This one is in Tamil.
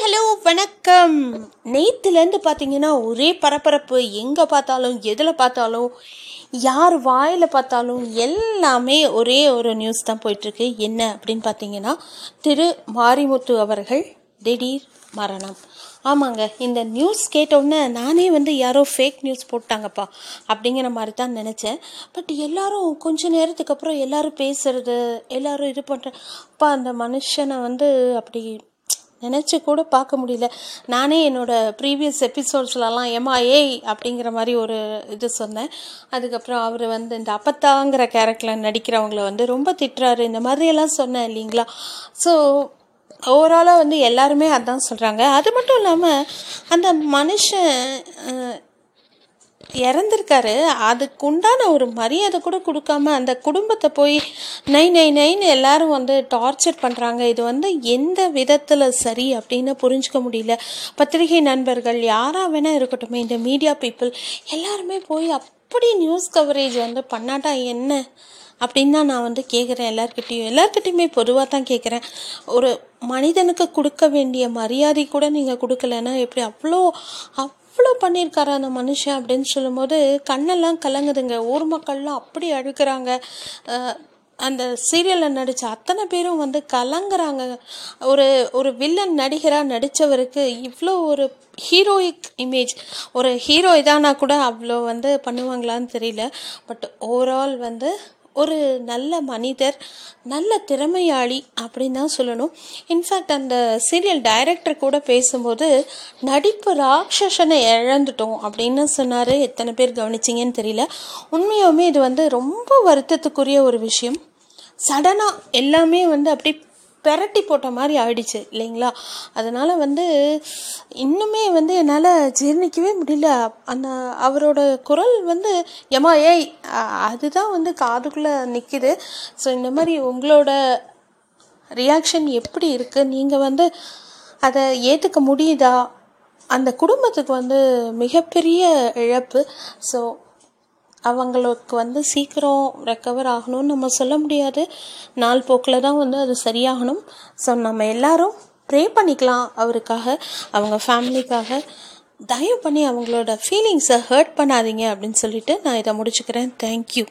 ஹலோ வணக்கம். நேத்துலேருந்து பார்த்தீங்கன்னா ஒரே பரபரப்பு. எங்கே பார்த்தாலும் எதில் பார்த்தாலும் யார் வாயில் பார்த்தாலும் எல்லாமே ஒரே ஒரு நியூஸ் தான் போயிட்டுருக்கு. என்ன அப்படின்னு பார்த்தீங்கன்னா திரு மாரிமுத்து அவர்கள் திடீர் மரணம். ஆமாங்க இந்த நியூஸ் கேட்டோன்னே நானே வந்து யாரோ ஃபேக் நியூஸ் போட்டாங்கப்பா அப்படிங்கிற மாதிரி தான் நினச்சேன். பட் எல்லாரும் கொஞ்ச நேரத்துக்கு அப்புறம் எல்லாரும் பேசுறது எல்லாரும் இது பண்ணுற அப்பா அந்த மனுஷனை வந்து அப்படி நினச்சி கூட பார்க்க முடியல. நானே என்னோடய ப்ரீவியஸ் எபிசோட்ஸ்லலாம் ஏமா ஏய் அப்படிங்கிற மாதிரி ஒரு இது சொன்னேன். அதுக்கப்புறம் அவர் வந்து இந்த அப்பத்தாங்கிற கேரக்டரில் நடிக்கிறவங்கள வந்து ரொம்ப திட்டுறாரு. இந்த மாதிரியெல்லாம் சொன்னேன் இல்லைங்களா? ஸோ ஓவராலாக வந்து எல்லாருமே அதான் சொல்கிறாங்க அது மட்டும் இல்லாமல் அந்த மனுஷன் இறந்துருக்காரு. அதுக்குண்டான ஒரு மரியாதை கூட கொடுக்காம அந்த குடும்பத்தை போய் நை நை நைன்னு எல்லாரும் வந்து டார்ச்சர் பண்ணுறாங்க இது வந்து எந்த விதத்தில் சரி அப்படின்னு புரிஞ்சுக்க முடியல. பத்திரிகை நண்பர்கள் யாராக வேணால் இருக்கட்டும் இந்த மீடியா பீப்புள் எல்லாருமே போய் அப்படி நியூஸ் கவரேஜ் வந்து பண்ணாட்டா என்ன அப்படின்னு தான் நான் வந்து கேட்குறேன் எல்லாருக்கிட்டேயும் எல்லாருக்கிட்டையுமே பொதுவாக தான் கேட்குறேன் ஒரு மனிதனுக்கு கொடுக்க வேண்டிய மரியாதை கூட நீங்கள் கொடுக்கலன்னா எப்படி அவ்வளோ அவ்வளோ பண்ணியிருக்காரு அந்த மனுஷன் அப்படின்னு சொல்லும்போது கண்ணெல்லாம் கலங்குதுங்க. ஊர் மக்கள்லாம் அப்படி அழுக்கிறாங்க அந்த சீரியலில் நடித்த அத்தனை பேரும் வந்து கலங்குறாங்க. ஒரு ஒரு வில்லன் நடிகராக நடித்தவருக்கு இவ்வளோ ஒரு ஹீரோயிக் இமேஜ் ஒரு ஹீரோ இதானா கூட அவ்வளோ வந்து பண்ணுவாங்களான்னு தெரியல. பட் ஓவரால் வந்து ஒரு நல்ல மனிதர் நல்ல திறமையாளி அப்படின்னு தான் சொல்லணும். இன்ஃபேக்ட் அந்த சீரியல் டைரக்டர் கூட பேசும்போது நடிப்பு ராட்சசனை இழந்துட்டோம் அப்படின்னு சொன்னார். எத்தனை பேர் கவனிச்சிங்கன்னு தெரியல. உண்மையுமே இது வந்து ரொம்ப வருத்தத்துக்குரிய ஒரு விஷயம். சடனாக எல்லாமே வந்து அப்படி பெரட்டி போட்ட மாதிரி ஆயிடுச்சு இல்லைங்களா? அதனால் வந்து இன்னுமே வந்து என்னால் ஜீர்ணிக்கவே முடியல. அந்த அவரோட குரல் வந்து எம்மா ஏய் அதுதான் வந்து காதுக்குள்ளே நிற்கிது ஸோ இந்த மாதிரி உங்களோட ரியாக்ஷன் எப்படி இருக்குது நீங்கள் வந்து அதை ஏற்றுக்க முடியுதா? அந்த குடும்பத்துக்கு வந்து மிகப்பெரிய இழப்பு. ஸோ அவங்களுக்கு வந்து சீக்கிரம் ரெக்கவர் ஆகணும்னு நம்ம சொல்ல முடியாது. நாள் போக்கில் தான் வந்து அது சரியாகணும். ஸோ நம்ம எல்லாரும் ப்ரே பண்ணிக்கலாம் அவருக்காக அவங்க ஃபேமிலிக்காக தயவு பண்ணி அவங்களோட ஃபீலிங்ஸை ஹர்ட் பண்ணாதீங்க அப்படின்னு சொல்லிட்டு நான் இதை முடிச்சுக்கிறேன். தேங்க்யூ